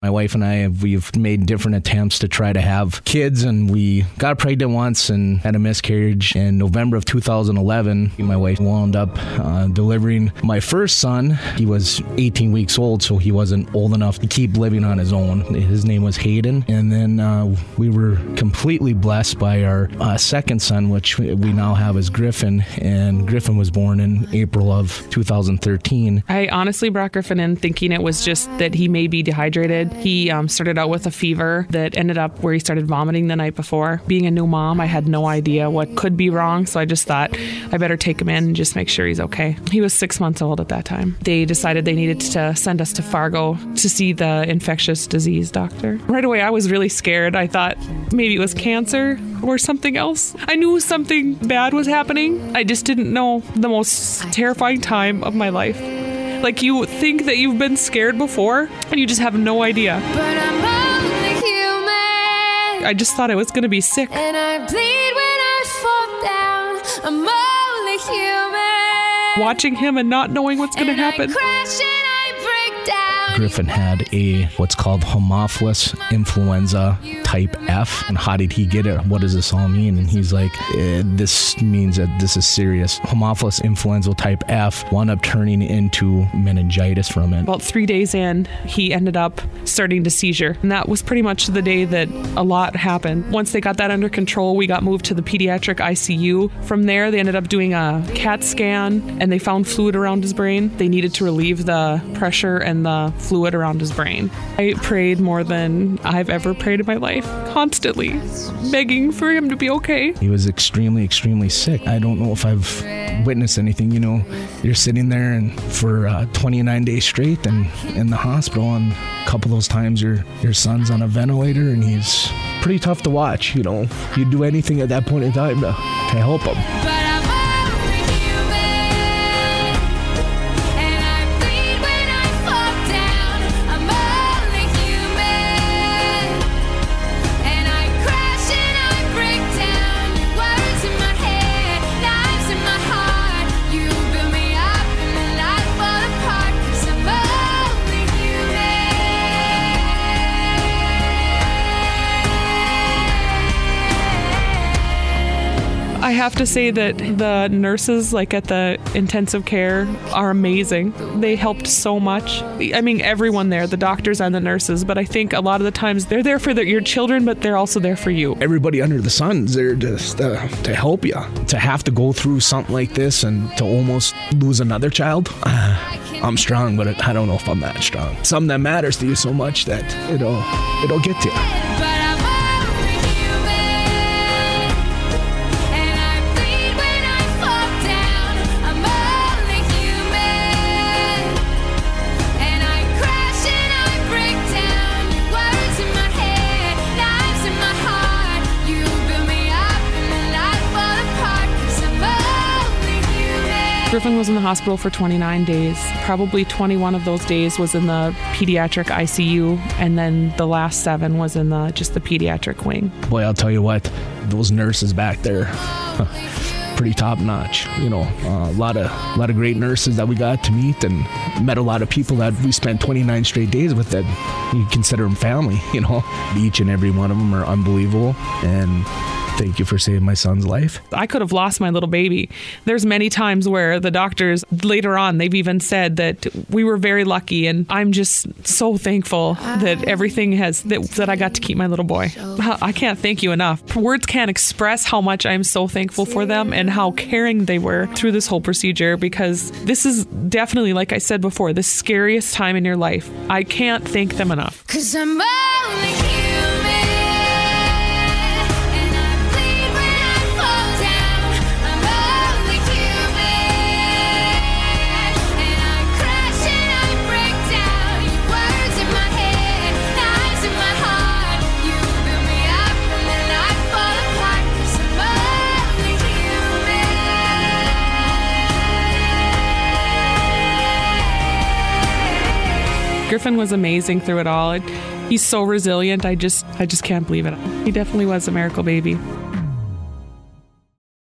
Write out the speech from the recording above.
My wife and I have we've made different attempts to try to have kids, and we got pregnant once and had a miscarriage. In November of 2011, my wife wound up uh, delivering my first son. He was 18 weeks old, so he wasn't old enough to keep living on his own. His name was Hayden, and then uh, we were completely blessed by our uh, second son, which we now have as Griffin, and Griffin was born in April of 2013. I honestly brought Griffin in thinking it was just that he may be dehydrated he um, started out with a fever that ended up where he started vomiting the night before. Being a new mom, I had no idea what could be wrong, so I just thought I better take him in and just make sure he's okay. He was six months old at that time. They decided they needed to send us to Fargo to see the infectious disease doctor. Right away, I was really scared. I thought maybe it was cancer or something else. I knew something bad was happening. I just didn't know the most terrifying time of my life. Like you think that you've been scared before and you just have no idea. I just thought I was going to be sick. And I bleed when I fall down. I'm only human. Watching him and not knowing what's going to happen. Griffin had a what's called Haemophilus influenza type F. And how did he get it? What does this all mean? And he's like, eh, this means that this is serious. Haemophilus influenza type F wound up turning into meningitis from it. About three days in, he ended up starting to seizure. And that was pretty much the day that a lot happened. Once they got that under control, we got moved to the pediatric ICU. From there, they ended up doing a CAT scan and they found fluid around his brain. They needed to relieve the pressure and the fluid around his brain. I prayed more than I've ever prayed in my life, constantly begging for him to be okay. He was extremely, extremely sick. I don't know if I've witnessed anything. You know, you're sitting there and for uh, 29 days straight and in the hospital, and a couple of those times your your son's on a ventilator and he's pretty tough to watch. You know, you'd do anything at that point in time to, to help him. I have to say that the nurses, like at the intensive care, are amazing. They helped so much. I mean, everyone there, the doctors and the nurses, but I think a lot of the times they're there for your children, but they're also there for you. Everybody under the sun is there just uh, to help you. To have to go through something like this and to almost lose another child, uh, I'm strong, but I don't know if I'm that strong. Something that matters to you so much that it'll it'll get to you. Griffin was in the hospital for 29 days. Probably 21 of those days was in the pediatric ICU, and then the last seven was in the just the pediatric wing. Boy, I'll tell you what, those nurses back there. pretty top notch. You know, uh, a lot of a lot of great nurses that we got to meet, and met a lot of people that we spent 29 straight days with. That you consider them family. You know, each and every one of them are unbelievable, and Thank you for saving my son's life. I could have lost my little baby. There's many times where the doctors later on they've even said that we were very lucky and I'm just so thankful that everything has that, that I got to keep my little boy. I can't thank you enough. Words can't express how much I'm so thankful for them and how caring they were through this whole procedure because this is definitely like I said before, the scariest time in your life. I can't thank them enough. Cause I'm only Griffin was amazing through it all. He's so resilient. I just I just can't believe it. He definitely was a miracle baby.